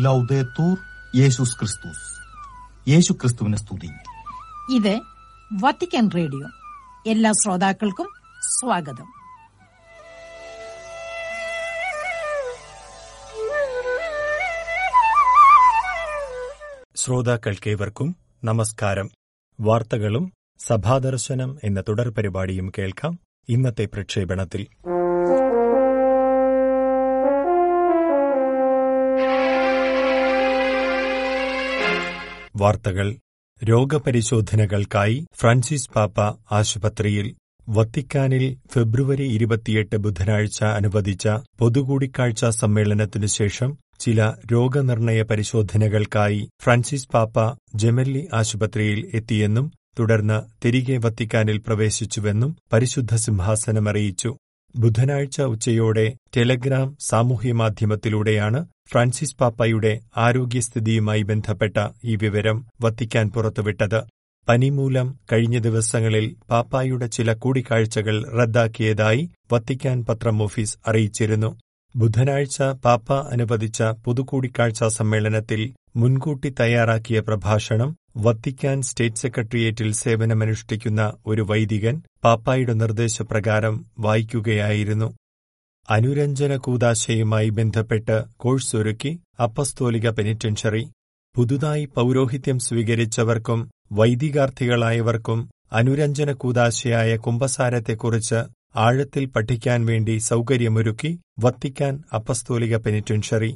ലൗദേത്തൂർ യേശുസ് ക്രിസ്തുസ് യേശു ക്രിസ്തുവിനെ സ്തുതി ഇത് വത്തിക്കാൻ റേഡിയോ. എല്ലാ ശ്രോതാക്കൾക്കും സ്വാഗതം. ശ്രോതാക്കൾക്കേവർക്കും നമസ്കാരം. വാർത്തകളും സഭാദർശനം എന്ന തുടർ പരിപാടിയും കേൾക്കാം. ഇന്നത്തെ പ്രക്ഷേപണത്തിൽ. വാർത്തകൾ രോഗപരിശോധനകൾക്കായി ഫ്രാൻസിസ് പാപ്പ ആശുപത്രിയിൽ വത്തിക്കാനിൽ ഫെബ്രുവരി ഇരുപത്തിയെട്ട് ബുധനാഴ്ച അനുവദിച്ച പൊതുകൂടിക്കാഴ്ച സമ്മേളനത്തിനുശേഷം ചില രോഗനിർണയ പരിശോധനകൾക്കായി ഫ്രാൻസിസ് പാപ്പ ജെമല്ലി ആശുപത്രിയിൽ എത്തിയെന്നും തുടർന്ന് തിരികെ വത്തിക്കാനിൽ പ്രവേശിച്ചുവെന്നും പരിശുദ്ധ സിംഹാസനം അറിയിച്ചു ബുധനാഴ്ച ഉച്ചയോടെ ടെലഗ്രാം സാമൂഹ്യമാധ്യമത്തിലൂടെയാണ് ഫ്രാൻസിസ് പാപ്പയുടെ ആരോഗ്യസ്ഥിതിയുമായി ബന്ധപ്പെട്ട ഈ വിവരം വത്തിക്കാൻ പുറത്തുവിട്ടത്. പനിമൂലം കഴിഞ്ഞ ദിവസങ്ങളിൽ പാപ്പായുടെ ചില കൂടിക്കാഴ്ചകൾ റദ്ദാക്കിയതായി വത്തിക്കാൻ പത്രം ഓഫീസ് അറിയിച്ചിരുന്നു. ബുധനാഴ്ച പാപ്പ അനുവദിച്ച പൊതുകൂടിക്കാഴ്ചാ സമ്മേളനത്തിൽ മുൻകൂട്ടി തയ്യാറാക്കിയ പ്രഭാഷണം വത്തിക്കാൻ സ്റ്റേറ്റ് സെക്രട്ടേറിയറ്റിൽ സേവനമനുഷ്ഠിക്കുന്ന ഒരു വൈദികൻ പാപ്പായുടെ നിർദ്ദേശപ്രകാരം വായിക്കുകയായിരുന്നു. അനുരഞ്ജന കൂതാശയുമായി ബന്ധപ്പെട്ട് കോഴ്സ് ഒരുക്കി അപ്പസ്തോലിക പെനിറ്റൻഷറി പുതുതായി പൌരോഹിത്യം സ്വീകരിച്ചവർക്കും വൈദികാർത്ഥികളായവർക്കും അനുരഞ്ജന കൂതാശയായ കുംഭസാരത്തെക്കുറിച്ച് ആഴത്തിൽ പഠിക്കാൻ വേണ്ടി സൗകര്യമൊരുക്കി വത്തിക്കാൻ അപ്പസ്തോലിക പെനിറ്റൻഷറി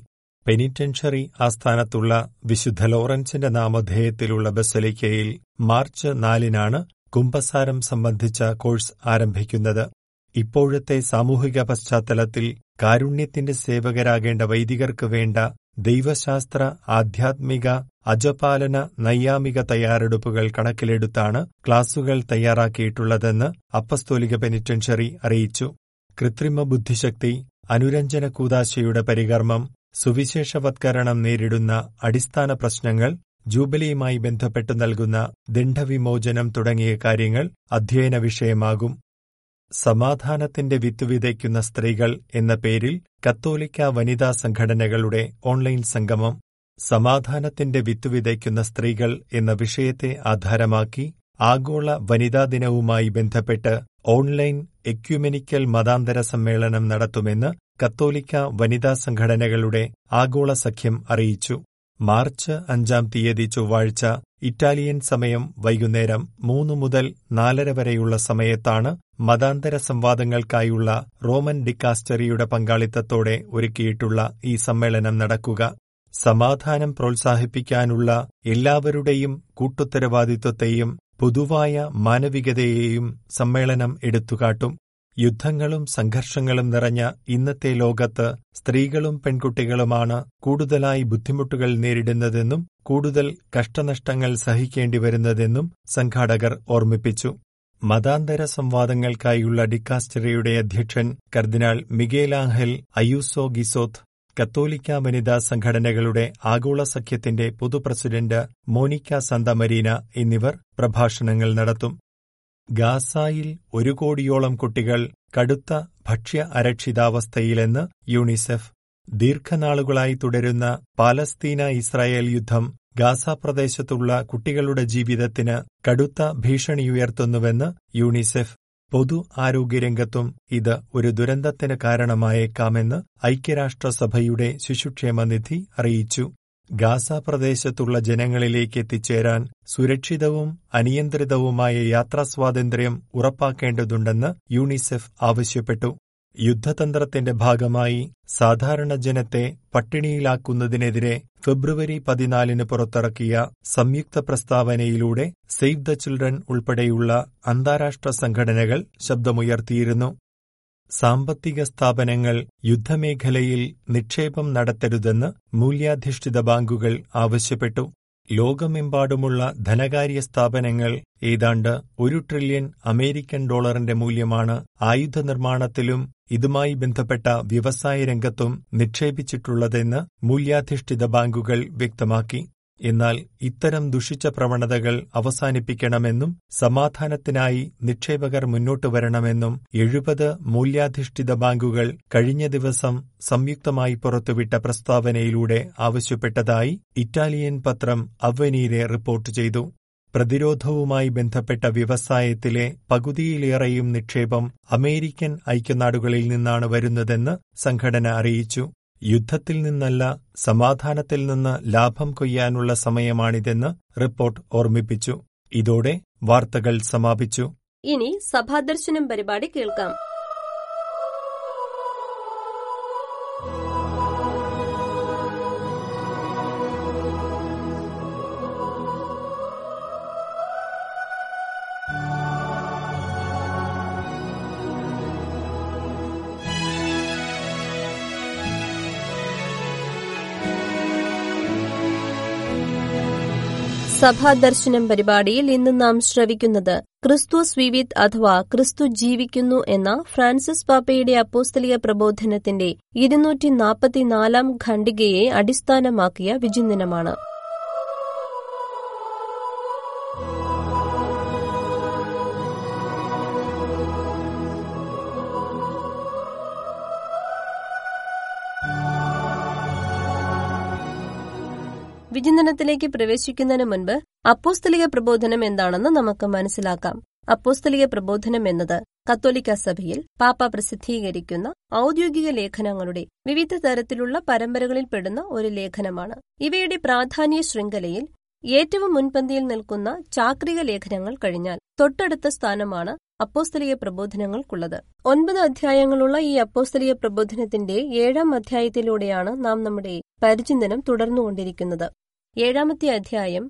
പെനിറ്റൻഷറി ആസ്ഥാനത്തുള്ള വിശുദ്ധ ലോറൻസിന്റെ നാമധേയത്തിലുള്ള ബസലിക്കയിൽ മാർച്ച് നാലിനാണ് കുംഭസാരം സംബന്ധിച്ച കോഴ്സ് ആരംഭിക്കുന്നത്. ഇപ്പോഴത്തെ സാമൂഹിക പശ്ചാത്തലത്തിൽ കാരുണ്യത്തിന്റെ സേവകരാകേണ്ട വൈദികർക്ക് വേണ്ട ദൈവശാസ്ത്ര ആധ്യാത്മിക അജപാലന നൈയാമിക തയ്യാറെടുപ്പുകൾ കണക്കിലെടുത്താണ് ക്ലാസുകൾ തയ്യാറാക്കിയിട്ടുള്ളതെന്ന് അപ്പസ്തോലിക പെനിറ്റൻഷറി അറിയിച്ചു. കൃത്രിമ ബുദ്ധിശക്തി അനുരഞ്ജന കൂതാശയുടെ പരികർമ്മം സുവിശേഷവത്കരണം നേരിടുന്ന അടിസ്ഥാന പ്രശ്നങ്ങൾ ജൂബിലിയുമായി ബന്ധപ്പെട്ട് നൽകുന്ന ദണ്ഡവിമോചനം തുടങ്ങിയ കാര്യങ്ങൾ അധ്യയന വിഷയമാകും. സമാധാനത്തിന്റെ വിത്ത് വിതയ്ക്കുന്ന സ്ത്രീകൾ എന്ന പേരിൽ കത്തോലിക്ക വനിതാ സംഘടനകളുടെ ഓൺലൈൻ സംഗമം സമാധാനത്തിന്റെ വിത്ത് വിതയ്ക്കുന്ന സ്ത്രീകൾ എന്ന വിഷയത്തെ ആധാരമാക്കി ആഗോള വനിതാ ദിനവുമായി ബന്ധപ്പെട്ട് ഓൺലൈൻ എക്യുമെനിക്കൽ മതാന്തര സമ്മേളനം നടത്തുമെന്ന് കത്തോലിക്ക വനിതാ സംഘടനകളുടെ ആഗോള സഖ്യം അറിയിച്ചു. മാർച്ച് അഞ്ചാം തീയതി ചൊവ്വാഴ്ച ഇറ്റാലിയൻ സമയം വൈകുന്നേരം മൂന്ന് മുതൽ നാലര വരെയുള്ള സമയത്താണ് മതാന്തര സംവാദങ്ങൾക്കായുള്ള റോമൻ ഡിക്കാസ്റ്ററിയുടെ പങ്കാളിത്തത്തോടെ ഒരുക്കിയിട്ടുള്ള ഈ സമ്മേളനം നടക്കുക. സമാധാനം പ്രോത്സാഹിപ്പിക്കാനുള്ള എല്ലാവരുടെയും കൂട്ടുത്തരവാദിത്വത്തെയും പൊതുവായ മാനവികതയെയും സമ്മേളനം എടുത്തുകാട്ടും. യുദ്ധങ്ങളും സംഘർഷങ്ങളും നിറഞ്ഞ ഇന്നത്തെ ലോകത്ത് സ്ത്രീകളും പെൺകുട്ടികളുമാണ് കൂടുതലായി ബുദ്ധിമുട്ടുകൾ നേരിടുന്നതെന്നും കൂടുതൽ കഷ്ടനഷ്ടങ്ങൾ സഹിക്കേണ്ടി വരുന്നതെന്നും സംഘാടകർ ഓർമ്മിപ്പിച്ചു. മതാന്തര സംവാദങ്ങൾക്കായുള്ള ഡിക്കാസ്റ്ററിയുടെ അധ്യക്ഷൻ കർദിനാൾ മിഗേലാഹൽ അയൂസോ ഗിസോത്ത് കത്തോലിക്ക വനിതാ സംഘടനകളുടെ ആഗോള സഖ്യത്തിന്റെ പൊതുപ്രസിഡന്റ് മോനിക്ക സന്തമരീന എന്നിവർ പ്രഭാഷണങ്ങൾ നടത്തും. ഗാസായിൽ ഒരു കോടിയോളം കുട്ടികൾ കടുത്ത ഭക്ഷ്യ അരക്ഷിതാവസ്ഥയിലെന്ന് യുണിസെഫ്. ദീർഘനാളുകളായി തുടരുന്ന പാലസ്തീന ഇസ്രായേൽ യുദ്ധം ഗാസ പ്രദേശത്തുള്ള കുട്ടികളുടെ ജീവിതത്തിന് കടുത്ത ഭീഷണിയുയർത്തുന്നുവെന്ന് യൂണിസെഫ്. പൊതു ആരോഗ്യരംഗത്തും ഇത് ഒരു ദുരന്തത്തിന് കാരണമായേക്കാമെന്ന് ഐക്യരാഷ്ട്രസഭയുടെ ശിശുക്ഷേമനിധി അറിയിച്ചു. ഗാസ പ്രദേശത്തുള്ള ജനങ്ങളിലേക്ക് എത്തിച്ചേരാൻ സുരക്ഷിതവും അനിയന്ത്രിതവുമായ യാത്രാസ്വാതന്ത്ര്യം ഉറപ്പാക്കേണ്ടതുണ്ടെന്ന് യൂണിസെഫ് ആവശ്യപ്പെട്ടു. യുദ്ധതന്ത്രത്തിന്റെ ഭാഗമായി സാധാരണ ജനത്തെ പട്ടിണിയിലാക്കുന്നതിനെതിരെ ഫെബ്രുവരി പതിനാലിന് പുറത്തിറക്കിയ സംയുക്ത പ്രസ്താവനയിലൂടെ സേവ് ദ ചിൽഡ്രൻ ഉൾപ്പെടെയുള്ള അന്താരാഷ്ട്ര സംഘടനകൾ ശബ്ദമുയർത്തിയിരുന്നു. സാമ്പത്തിക സ്ഥാപനങ്ങൾ യുദ്ധമേഖലയിൽ നിക്ഷേപം നടത്തരുതെന്ന് മൂല്യാധിഷ്ഠിത ബാങ്കുകൾ ആവശ്യപ്പെട്ടു. ലോകമെമ്പാടുമുള്ള ധനകാര്യ സ്ഥാപനങ്ങൾ ഏതാണ്ട് ഒരു ട്രില്യൺ അമേരിക്കൻ ഡോളറിന്റെ മൂല്യമാണ് ആയുധ നിർമ്മാണത്തിലും ഇതുമായി ബന്ധപ്പെട്ട വ്യവസായ രംഗത്തും നിക്ഷേപിച്ചിട്ടുള്ളതെന്ന് മൂല്യാധിഷ്ഠിത ബാങ്കുകൾ വ്യക്തമാക്കി. എന്നാൽ ഇത്തരം ദുഷിച്ച പ്രവണതകൾ അവസാനിപ്പിക്കണമെന്നും സമാധാനത്തിനായി നിക്ഷേപകർ മുന്നോട്ടു വരണമെന്നും എഴുപത് മൂല്യാധിഷ്ഠിത ബാങ്കുകൾ കഴിഞ്ഞ ദിവസം സംയുക്തമായി പുറത്തുവിട്ട പ്രസ്താവനയിലൂടെ ആവശ്യപ്പെട്ടതായി ഇറ്റാലിയൻ പത്രം അവനീരെ റിപ്പോർട്ട് ചെയ്തു. പ്രതിരോധവുമായി ബന്ധപ്പെട്ട വ്യവസായത്തിലെ പകുതിയിലേറെയും നിക്ഷേപം അമേരിക്കൻ ഐക്യനാടുകളിൽ നിന്നാണ് വരുന്നതെന്ന് സംഘടന അറിയിച്ചു. യുദ്ധത്തിൽ നിന്നല്ല സമാധാനത്തിൽ നിന്ന് ലാഭം കൊയ്യാനുള്ള സമയമാണിതെന്ന് റിപ്പോർട്ട് ഓർമ്മിപ്പിച്ചു. ഇതോടെ വാർത്തകൾ സമാപിച്ചു. ഇനി സഭാദർശനം പരിപാടി കേൾക്കാം. സഭാദർശനം പരിപാടിയിൽ ഇന്ന് നാം ശ്രവിക്കുന്നത് ക്രിസ്തു സ്വീവിത് അഥവാ ക്രിസ്തു ജീവിക്കുന്നു എന്ന ഫ്രാൻസിസ് പാപ്പയുടെ അപ്പോസ്തലിക പ്രബോധനത്തിന്റെ ഇരുന്നൂറ്റി നാൽപ്പത്തിനാലാം ഖണ്ഡികയെ അടിസ്ഥാനമാക്കിയ വിചിന്തനമാണ്. വിചിന്തനത്തിലേക്ക് പ്രവേശിക്കുന്നതിന് മുൻപ് അപ്പോസ്തലിക പ്രബോധനം എന്താണെന്ന് നമുക്ക് മനസ്സിലാക്കാം. അപ്പോസ്തലിക പ്രബോധനം എന്നത് കത്തോലിക്ക സഭയിൽ പാപ്പ പ്രസിദ്ധീകരിക്കുന്ന ഔദ്യോഗിക ലേഖനങ്ങളുടെ വിവിധ തരത്തിലുള്ള പരമ്പരകളിൽ പെടുന്ന ഒരു ലേഖനമാണ്. ഇവയുടെ പ്രാധാന്യ ശൃംഖലയിൽ ഏറ്റവും മുൻപന്തിയിൽ നിൽക്കുന്ന ചാക്രിക ലേഖനങ്ങൾ കഴിഞ്ഞാൽ തൊട്ടടുത്ത സ്ഥാനമാണ് അപ്പോസ്തലിക പ്രബോധനങ്ങൾക്കുള്ളത്. ഒൻപത് അധ്യായങ്ങളുള്ള ഈ അപ്പോസ്തലിക പ്രബോധനത്തിന്റെ ഏഴാം അധ്യായത്തിലൂടെയാണ് നാം നമ്മുടെ പരിചിന്തനം തുടർന്നുകൊണ്ടിരിക്കുന്നത്. ഏഴാമത്തെ അധ്യായം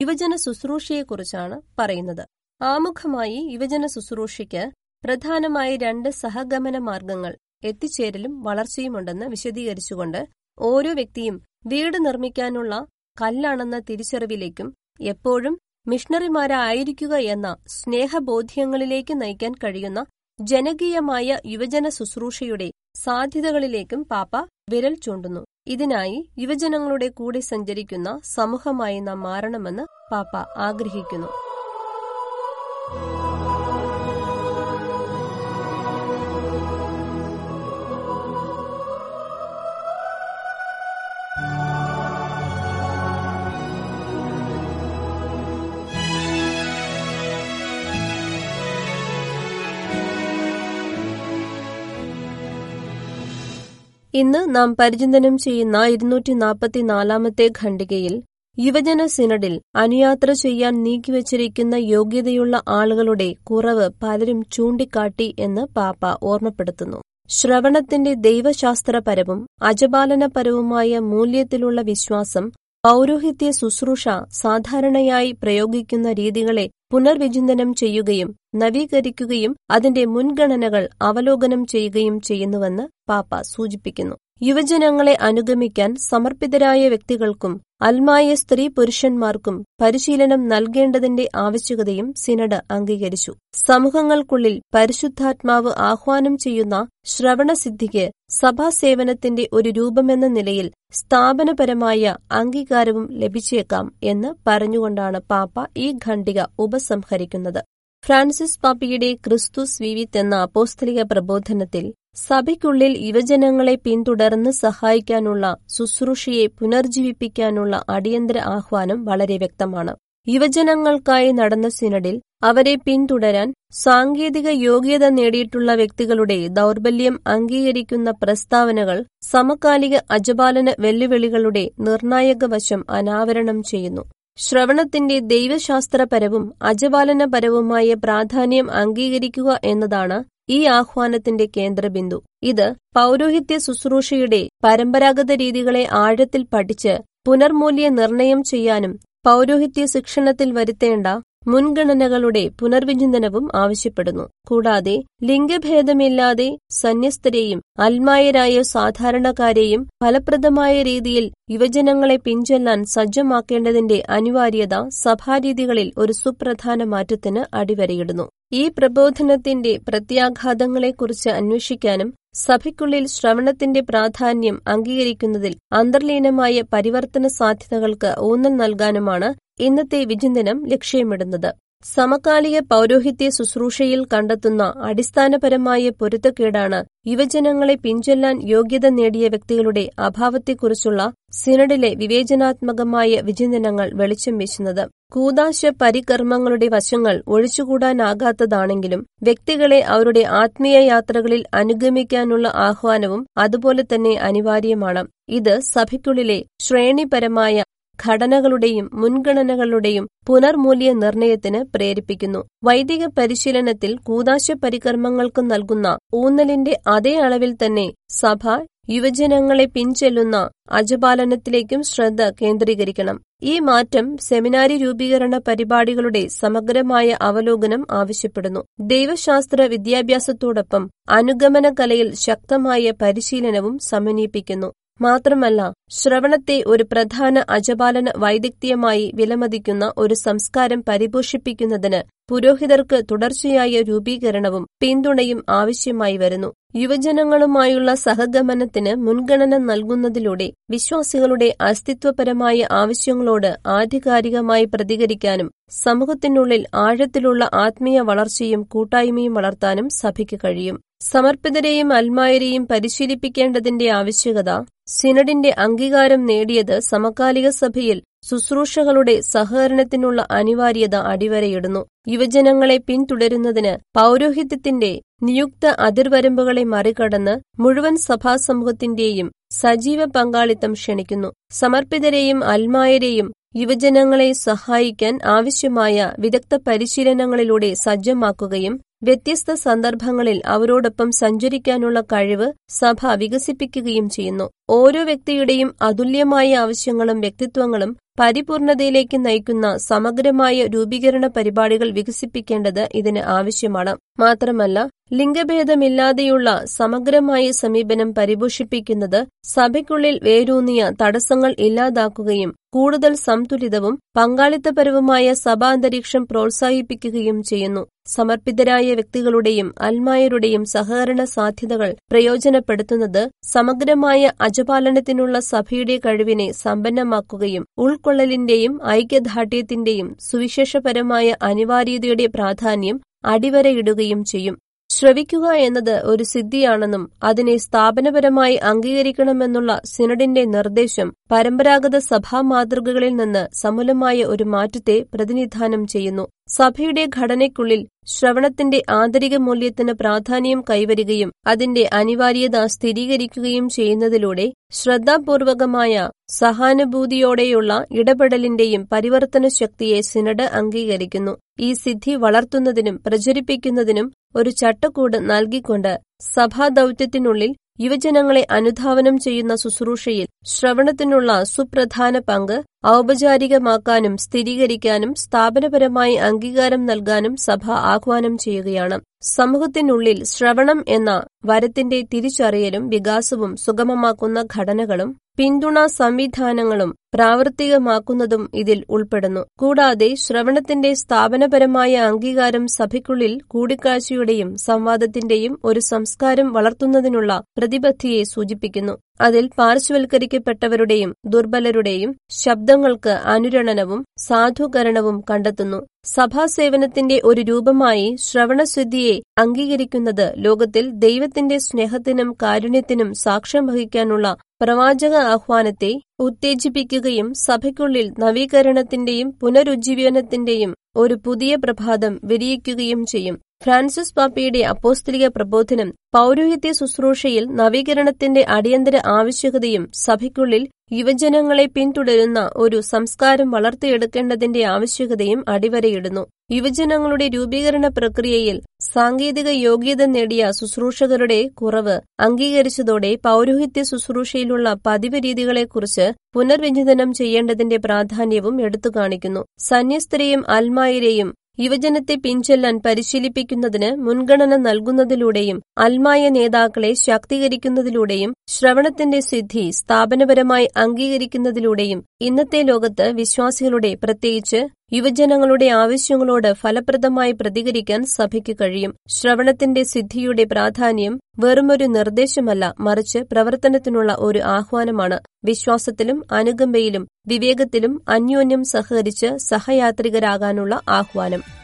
യുവജന ശുശ്രൂഷയെക്കുറിച്ചാണ് പറയുന്നത്. ആമുഖമായി യുവജന ശുശ്രൂഷയ്ക്ക് പ്രധാനമായി രണ്ട് സഹഗമന മാർഗങ്ങൾ എത്തിച്ചേരലും വളർച്ചയുമുണ്ടെന്ന് വിശദീകരിച്ചുകൊണ്ട് ഓരോ വ്യക്തിയും വീട് നിർമ്മിക്കാനുള്ള കല്ലാണെന്ന തിരിച്ചറിവിലേക്കും എപ്പോഴും മിഷണറിമാരായിരിക്കുക എന്ന സ്നേഹബോധ്യങ്ങളിലേക്ക് നയിക്കാൻ കഴിയുന്ന ജനകീയമായ യുവജന ശുശ്രൂഷയുടെ സാധ്യതകളിലേക്കും പാപ്പ വിരൽ ചൂണ്ടുന്നു. ഇതിനായി യുവജനങ്ങളുടെ കൂടെ സഞ്ചരിക്കുന്ന സമൂഹമായി നാം മാറണമെന്ന് പാപ്പ ആഗ്രഹിക്കുന്നു. ഇന്ന് നാം പരിചിന്തനം ചെയ്യുന്ന ഇരുന്നൂറ്റി നാൽപ്പത്തിനാലാമത്തെ ഖണ്ഡികയിൽ യുവജന സിനഡിൽ അനുയാത്ര ചെയ്യാൻ നീക്കിവച്ചിരിക്കുന്ന യോഗ്യതയുള്ള ആളുകളുടെ കുറവ് പലരും ചൂണ്ടിക്കാട്ടി എന്ന് പാപ്പ ഓർമ്മപ്പെടുത്തുന്നു. ശ്രവണത്തിന്റെ ദൈവശാസ്ത്രപരവും അജപാലനപരവുമായ മൂല്യത്തിലുള്ള വിശ്വാസം പൗരോഹിത്യ ശുശ്രൂഷ സാധാരണയായി പ്രയോഗിക്കുന്ന രീതികളെ പുനർവിചിന്തനം ചെയ്യുകയും നവീകരിക്കുകയും അതിന്റെ മുൻഗണനകൾ അവലോകനം ചെയ്യുകയും ചെയ്യുന്നുവെന്ന് പാപ്പ സൂചിപ്പിക്കുന്നു. യുവജനങ്ങളെ അനുഗമിക്കാൻ സമർപ്പിതരായ വ്യക്തികൾക്കും അൽമായ സ്ത്രീ പുരുഷന്മാർക്കും പരിശീലനം നൽകേണ്ടതിന്റെ ആവശ്യകതയും സിനഡ് അംഗീകരിച്ചു. സമൂഹങ്ങൾക്കുള്ളിൽ പരിശുദ്ധാത്മാവ് ആഹ്വാനം ചെയ്യുന്ന ശ്രവണസിദ്ധിക്ക് സഭാസേവനത്തിന്റെ ഒരു രൂപമെന്ന നിലയിൽ സ്ഥാപനപരമായ അംഗീകാരവും ലഭിച്ചേക്കാം എന്ന് പറഞ്ഞുകൊണ്ടാണ് പാപ്പ ഈ ഖണ്ഡിക ഉപസംഹരിക്കുന്നത്. ഫ്രാൻസിസ് പാപ്പിയുടെ ക്രിസ്തു വിവിത്ത് എന്ന അപ്പോസ്തലിക പ്രബോധനത്തിൽ സഭയ്ക്കുള്ളിൽ യുവജനങ്ങളെ പിന്തുടർന്ന് സഹായിക്കാനുള്ള ശുശ്രൂഷയെ പുനർജീവിപ്പിക്കാനുള്ള അടിയന്തര ആഹ്വാനം വളരെ വ്യക്തമാണ്. യുവജനങ്ങൾക്കായി നടന്ന സിനഡിൽ അവരെ പിന്തുടരാൻ സാങ്കേതിക യോഗ്യത നേടിയിട്ടുള്ള വ്യക്തികളുടെ ദൗർബല്യം അംഗീകരിക്കുന്ന പ്രസ്താവനകൾ സമകാലിക അജപാലന വെല്ലുവിളികളുടെ നിർണായക വശം അനാവരണം ചെയ്യുന്നു. ശ്രവണത്തിന്റെ ദൈവശാസ്ത്രപരവും അജപാലനപരവുമായ പ്രാധാന്യം അംഗീകരിക്കുക എന്നതാണ് ഈ ആഹ്വാനത്തിന്റെ കേന്ദ്രബിന്ദു. ഇത് പൗരോഹിത്യ ശുശ്രൂഷയുടെ പരമ്പരാഗത രീതികളെ ആഴത്തിൽ പഠിച്ച് പുനർമൂല്യ നിർണയം ചെയ്യാനും പൗരോഹിത്യ ശിക്ഷണത്തിൽ വരുത്തേണ്ട മുൻഗണനകളുടെ പുനർവിചിന്തനവും ആവശ്യപ്പെടുന്നു. കൂടാതെ ലിംഗഭേദമില്ലാതെ സന്യസ്തരെയും അൽമായരായ സാധാരണക്കാരെയും ഫലപ്രദമായ രീതിയിൽ യുവജനങ്ങളെ പിഞ്ചൊല്ലാൻ സജ്ജമാക്കേണ്ടതിന്റെ അനിവാര്യത സഭാരീതികളിൽ ഒരു സുപ്രധാന മാറ്റത്തിന് അടിവരയിടുന്നു. ഈ പ്രബോധനത്തിന്റെ പ്രത്യാഘാതങ്ങളെക്കുറിച്ച് അന്വേഷിക്കാനും സഭയ്ക്കുള്ളിൽ ശ്രവണത്തിന്റെ പ്രാധാന്യം അംഗീകരിക്കുന്നതിൽ അന്തർലീനമായ പരിവർത്തന സാധ്യതകൾക്ക് ഊന്നൽ നൽകാനുമാണ് ഇന്നത്തെ വിചിന്തനം ലക്ഷ്യമിടുന്നത്. സമകാലിക പൗരോഹിത്യ ശുശ്രൂഷയിൽ കണ്ടെത്തുന്ന അടിസ്ഥാനപരമായ പൊരുത്തക്കേടാണ് യുവജനങ്ങളെ പിഞ്ചൊല്ലാൻ യോഗ്യത നേടിയ വ്യക്തികളുടെ അഭാവത്തെക്കുറിച്ചുള്ള സിനഡിലെ വിവേചനാത്മകമായ വിചിന്തനങ്ങൾ വെളിച്ചം വീശുന്നത്. കൂതാശ പരികർമ്മങ്ങളുടെ വശങ്ങൾ ഒഴിച്ചുകൂടാനാകാത്തതാണെങ്കിലും വ്യക്തികളെ അവരുടെ ആത്മീയ യാത്രകളിൽ അനുഗമിക്കാനുള്ള ആഹ്വാനവും അതുപോലെ തന്നെ അനിവാര്യമാണ്. ഇത് സഭയ്ക്കുള്ളിലെ ശ്രേണിപരമായ ഘടനകളുടെയും മുൻഗണനകളുടെയും പുനർമൂല്യ നിർണയത്തിന് പ്രേരിപ്പിക്കുന്നു. വൈദിക പരിശീലനത്തിൽ കൂതാശ പരികർമ്മങ്ങൾക്ക് നൽകുന്ന ഊന്നലിന്റെ അതേ അളവിൽ തന്നെ സഭ യുവജനങ്ങളെ പിൻചെല്ലുന്ന അജപാലനത്തിലേക്കും ശ്രദ്ധ കേന്ദ്രീകരിക്കണം. ഈ മാറ്റം സെമിനാരി രൂപീകരണ പരിപാടികളുടെ സമഗ്രമായ അവലോകനം ആവശ്യപ്പെടുന്നു. ദൈവശാസ്ത്ര വിദ്യാഭ്യാസത്തോടൊപ്പം അനുഗമന കലയിൽ ശക്തമായ പരിശീലനവും സമന്വയിപ്പിക്കുന്നു. മാത്രമല്ല ശ്രവണത്തെ ഒരു പ്രധാന അജപാലന വൈദഗ്ധ്യമായി വിലമതിക്കുന്ന ഒരു സംസ്കാരം പരിപോഷിപ്പിക്കുന്നതിന് പുരോഹിതർക്ക് തുടർച്ചയായ രൂപീകരണവും പിന്തുണയും ആവശ്യമായി വരുന്നു. യുവജനങ്ങളുമായുള്ള സഹഗമനത്തിന് മുൻഗണന നൽകുന്നതിലൂടെ വിശ്വാസികളുടെ അസ്തിത്വപരമായ ആവശ്യങ്ങളോട് ആധികാരികമായി പ്രതികരിക്കാനും സമൂഹത്തിനുള്ളിൽ ആഴത്തിലുള്ള ആത്മീയ വളർച്ചയും കൂട്ടായ്മയും വളർത്താനും സഭയ്ക്ക് കഴിയും. സമർപ്പിതരെയും അൽമായരെയും പരിശീലിപ്പിക്കേണ്ടതിന്റെ ആവശ്യകത സിനഡിന്റെ അംഗീകാരം നേടിയത് സമകാലിക സഭയിൽ ശുശ്രൂഷകളുടെ സഹകരണത്തിനുള്ള അനിവാര്യത അടിവരയിടുന്നു. യുവജനങ്ങളെ പിന്തുടരുന്നതിന് പൗരോഹിത്യത്തിന്റെ നിയുക്ത അതിർവരമ്പുകളെ മറികടന്ന് മുഴുവൻ സഭാസമൂഹത്തിന്റെയും സജീവ പങ്കാളിത്തം ക്ഷണിക്കുന്നു. സമർപ്പിതരെയും അൽമായരെയും യുവജനങ്ങളെ സഹായിക്കാൻ ആവശ്യമായ വിദഗ്ധ പരിശീലനങ്ങളിലൂടെ സജ്ജമാക്കുകയും വ്യത്യസ്ത സന്ദർഭങ്ങളിൽ അവരോടൊപ്പം സഞ്ചരിക്കാനുള്ള കഴിവ് സഭ വികസിപ്പിക്കുകയും ചെയ്യുന്നു. ഓരോ വ്യക്തിയുടെയും അതുല്യമായ ആവശ്യങ്ങളും വ്യക്തിത്വങ്ങളും പരിപൂർണതയിലേക്ക് നയിക്കുന്ന സമഗ്രമായ രൂപീകരണ പരിപാടികൾ വികസിപ്പിക്കേണ്ടത് ഇതിന് ആവശ്യമാണ്. മാത്രമല്ല ലിംഗഭേദമില്ലാതെയുള്ള സമഗ്രമായ സമീപനം പരിപോഷിപ്പിക്കുന്നത് സഭയ്ക്കുള്ളിൽ വേരൂന്നിയ തടസ്സങ്ങൾ ഇല്ലാതാക്കുകയും കൂടുതൽ സംതുലിതവും പങ്കാളിത്തപരവുമായ സഭാന്തരീക്ഷം പ്രോത്സാഹിപ്പിക്കുകയും ചെയ്യുന്നു. സമർപ്പിതരായ വ്യക്തികളുടെയും അൽമായരുടെയും സഹകരണ സാധ്യതകൾ പ്രയോജനപ്പെടുത്തുന്നത് സമഗ്രമായ അജപാലനത്തിനുള്ള സഭയുടെ കഴിവിനെ സമ്പന്നമാക്കുകയും ഉൾക്കൊള്ളലിന്റെയും ഐക്യദാർഢ്യത്തിന്റെയും സുവിശേഷപരമായ അനിവാര്യതയുടെ പ്രാധാന്യം അടിവരയിടുകയും ചെയ്യും. ശ്രവിക്കുക എന്നത് ഒരു സിദ്ധിയാണെന്നും അതിനെ സ്ഥാപനപരമായി അംഗീകരിക്കണമെന്നുള്ള സിനഡിന്റെ നിർദ്ദേശം പരമ്പരാഗത സഭാ മാതൃകകളിൽ നിന്ന് സമൂലമായ ഒരു മാറ്റത്തെ പ്രതിനിധാനം ചെയ്യുന്നു. സഭയുടെ ഘടനയ്ക്കുള്ളിൽ ശ്രവണത്തിന്റെ ആന്തരിക മൂല്യത്തിന് പ്രാധാന്യം കൈവരികയും അതിന്റെ അനിവാര്യത സ്ഥിരീകരിക്കുകയും ചെയ്യുന്നതിലൂടെ ശ്രദ്ധാപൂർവകമായ സഹാനുഭൂതിയോടെയുള്ള ഇടപെടലിന്റെയും പരിവർത്തന ശക്തിയെ സിനഡ് അംഗീകരിക്കുന്നു. ഈ സിദ്ധി വളർത്തുന്നതിനും പ്രചരിപ്പിക്കുന്നതിനും ഒരു ചട്ടക്കൂട് നൽകിക്കൊണ്ട് സഭാദൌത്യത്തിനുള്ളിൽ യുവജനങ്ങളെ അനുധാവനം ചെയ്യുന്ന ശുശ്രൂഷയിൽ ശ്രവണത്തിനുള്ള സുപ്രധാന പങ്ക് ഔപചാരികമാക്കാനും സ്ഥിരീകരിക്കാനും സ്ഥാപനപരമായി അംഗീകാരം നൽകാനും സഭ ആഹ്വാനം ചെയ്യുകയാണ്. സമൂഹത്തിനുള്ളിൽ ശ്രവണം എന്ന വരത്തിന്റെ തിരിച്ചറിയലും വികാസവും സുഗമമാക്കുന്ന ഘടനകളും പിന്തുണാ സംവിധാനങ്ങളും പ്രാവർത്തികമാക്കുന്നതും ഇതിൽ ഉൾപ്പെടുന്നു. കൂടാതെ ശ്രവണത്തിന്റെ സ്ഥാപനപരമായ അംഗീകാരം സഭയ്ക്കുള്ളിൽ കൂടിക്കാഴ്ചയുടെയും സംവാദത്തിന്റെയും ഒരു സംസ്കാരം വളർത്തുന്നതിനുള്ള പ്രതിബദ്ധിയെ സൂചിപ്പിക്കുന്നു. അതിൽ പാർശ്വവൽക്കരിക്കപ്പെട്ടവരുടെയും ദുർബലരുടെയും ശബ്ദങ്ങൾക്ക് അനുരണനവും സാധൂകരണവും കണ്ടെത്തുന്നു. സഭാസേവനത്തിന്റെ ഒരു രൂപമായി ശ്രവണശുദ്ധിയെ അംഗീകരിക്കുന്നത് ലോകത്തിൽ ദൈവത്തിന്റെ സ്നേഹത്തിനും കാരുണ്യത്തിനും സാക്ഷ്യം വഹിക്കാനുള്ള പ്രവാചക ആഹ്വാനത്തെ ഉത്തേജിപ്പിക്കുകയും സഭയ്ക്കുള്ളിൽ നവീകരണത്തിന്റെയും പുനരുജ്ജീവനത്തിന്റെയും ഒരു പുതിയ പ്രഭാതം വിരിയിക്കുകയും ചെയ്യും. ഫ്രാൻസിസ് പാപ്പയുടെ അപ്പോസ്തലിക പ്രബോധനം പൗരോഹിത്യ ശുശ്രൂഷയിൽ നവീകരണത്തിന്റെ അടിയന്തര ആവശ്യകതയും സഭയ്ക്കുള്ളിൽ യുവജനങ്ങളെ പിന്തുടരുന്ന ഒരു സംസ്കാരം വളർത്തിയെടുക്കേണ്ടതിന്റെ ആവശ്യകതയും അടിവരയിടുന്നു. യുവജനങ്ങളുടെ രൂപീകരണ പ്രക്രിയയിൽ സാങ്കേതിക യോഗ്യത നേടിയ ശുശ്രൂഷകരുടെ കുറവ് അംഗീകരിച്ചതോടെ പൗരോഹിത്യ ശുശ്രൂഷയിലുള്ള പതിവ് രീതികളെക്കുറിച്ച് പുനർവിചിന്തനം ചെയ്യേണ്ടതിന്റെ പ്രാധാന്യവും എടുത്തുകാണിക്കുന്നു. സന്യസ്തരെയും അൽമായരെയും യുവജനത്തെ പിൻചെല്ലാൻ പരിശീലിപ്പിക്കുന്നതിന് മുൻഗണന നൽകുന്നതിലൂടെയും അൽമായ നേതാക്കളെ ശാക്തീകരിക്കുന്നതിലൂടെയും ശ്രവണത്തിന്റെ സിദ്ധി സ്ഥാപനപരമായി അംഗീകരിക്കുന്നതിലൂടെയും ഇന്നത്തെ ലോകത്ത് വിശ്വാസികളുടെ പ്രത്യേകിച്ച് യുവജനങ്ങളുടെ ആവശ്യങ്ങളോട് ഫലപ്രദമായി പ്രതികരിക്കാൻ സഭയ്ക്ക് കഴിയും. ശ്രവണത്തിന്റെ സിദ്ധിയുടെ പ്രാധാന്യം വെറുമൊരു നിർദ്ദേശമല്ല മറിച്ച് പ്രവർത്തനത്തിനുള്ള ഒരു ആഹ്വാനമാണ്. വിശ്വാസത്തിലും അനുകമ്പയിലും വിവേകത്തിലും അന്യോന്യം സഹകരിച്ച് സഹയാത്രികരാകാനുള്ള ആഹ്വാനം.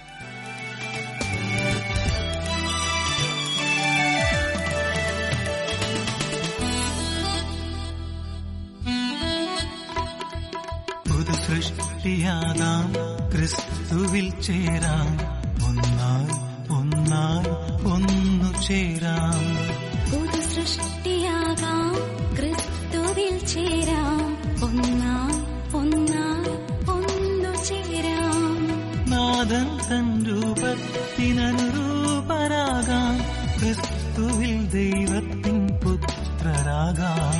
പുതുസൃഷ്ടിയാകാം ക്രിസ്തുവിൽ ചേരാം. ഒന്നായി ഒന്നായി ഒന്നു ചേരാം. പുതു സൃഷ്ടിയാകാം. ക്രിസ്തുവിൽ ചേരാം. ഒന്നായി ഒന്നായി ഒന്നു ചേരാം. നാദൻ തൻ രൂപത്തിനനുരൂപരാകാം. ക്രിസ്തുവിൽ ദൈവത്തിൻ പുത്രരാകാം.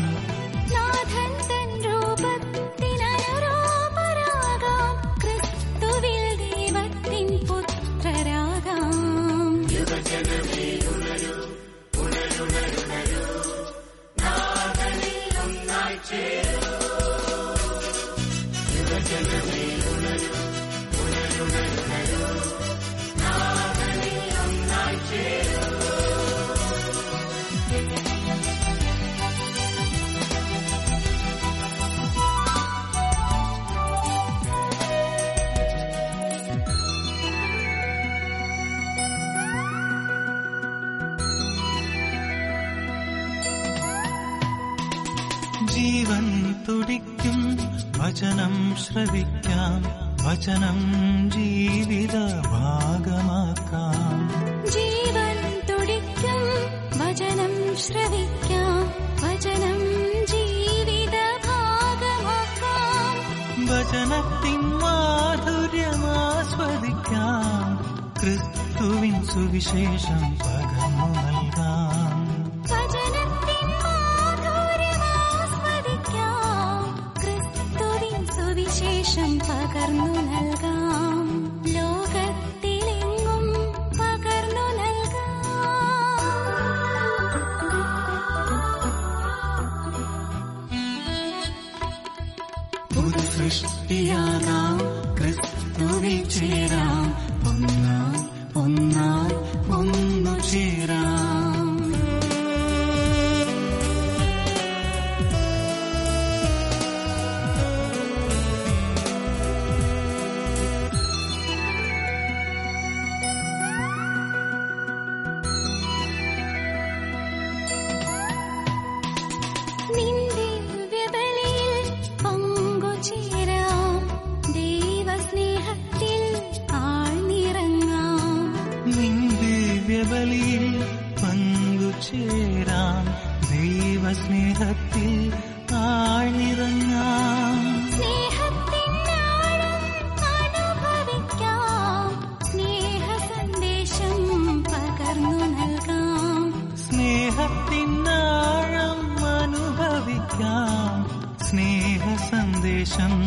वचनं श्रविक्यां वचनं जीवितभागमाकाम् जीवन् तुडिक्यं वचनं श्रविक्यां वचनं जीवितभागमाका वचन माधुर्यमास्वदिक्यां माधुर्यमास्वदिज्ञाम् क्रिस्तुविं सुविशेषम् പകർന്നു നൽകാം സ്നേഹത്തിൻ ആഴം അനുഭവിക്കാം. സ്നേഹ സന്ദേശം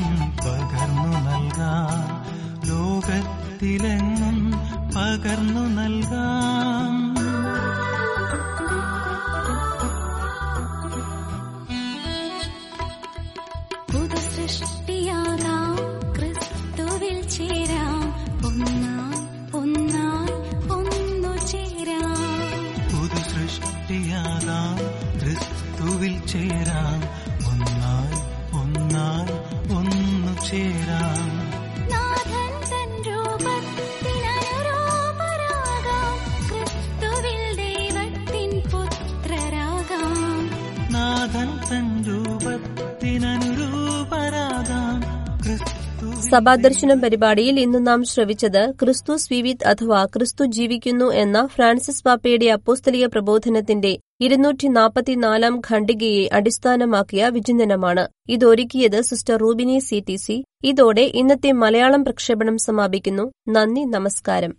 പകർന്നു നൽകാം. ലോകത്തിലെങ്ങും പകർന്നു നൽകാം. ഒന്നു സഭാദർശനം പരിപാടിയിൽ ഇന്ന് നാം ശ്രവിച്ചത് ക്രിസ്തു സ്വീവിത് അഥവാ ക്രിസ്തു ജീവിക്കുന്നു എന്ന ഫ്രാൻസിസ് പാപ്പയുടെ അപ്പോസ്തലിക പ്രബോധനത്തിന്റെ ഇരുന്നൂറ്റി നാൽപ്പത്തിനാലാം ഖണ്ഡികയെ അടിസ്ഥാനമാക്കിയ വിചിന്തനമാണ്. ഇതൊരുക്കിയത് sister Rubini C T C. ഇതോടെ ഇന്നത്തെ മലയാളം പ്രക്ഷേപണം സമാപിക്കുന്നു. നന്ദി നമസ്കാരം.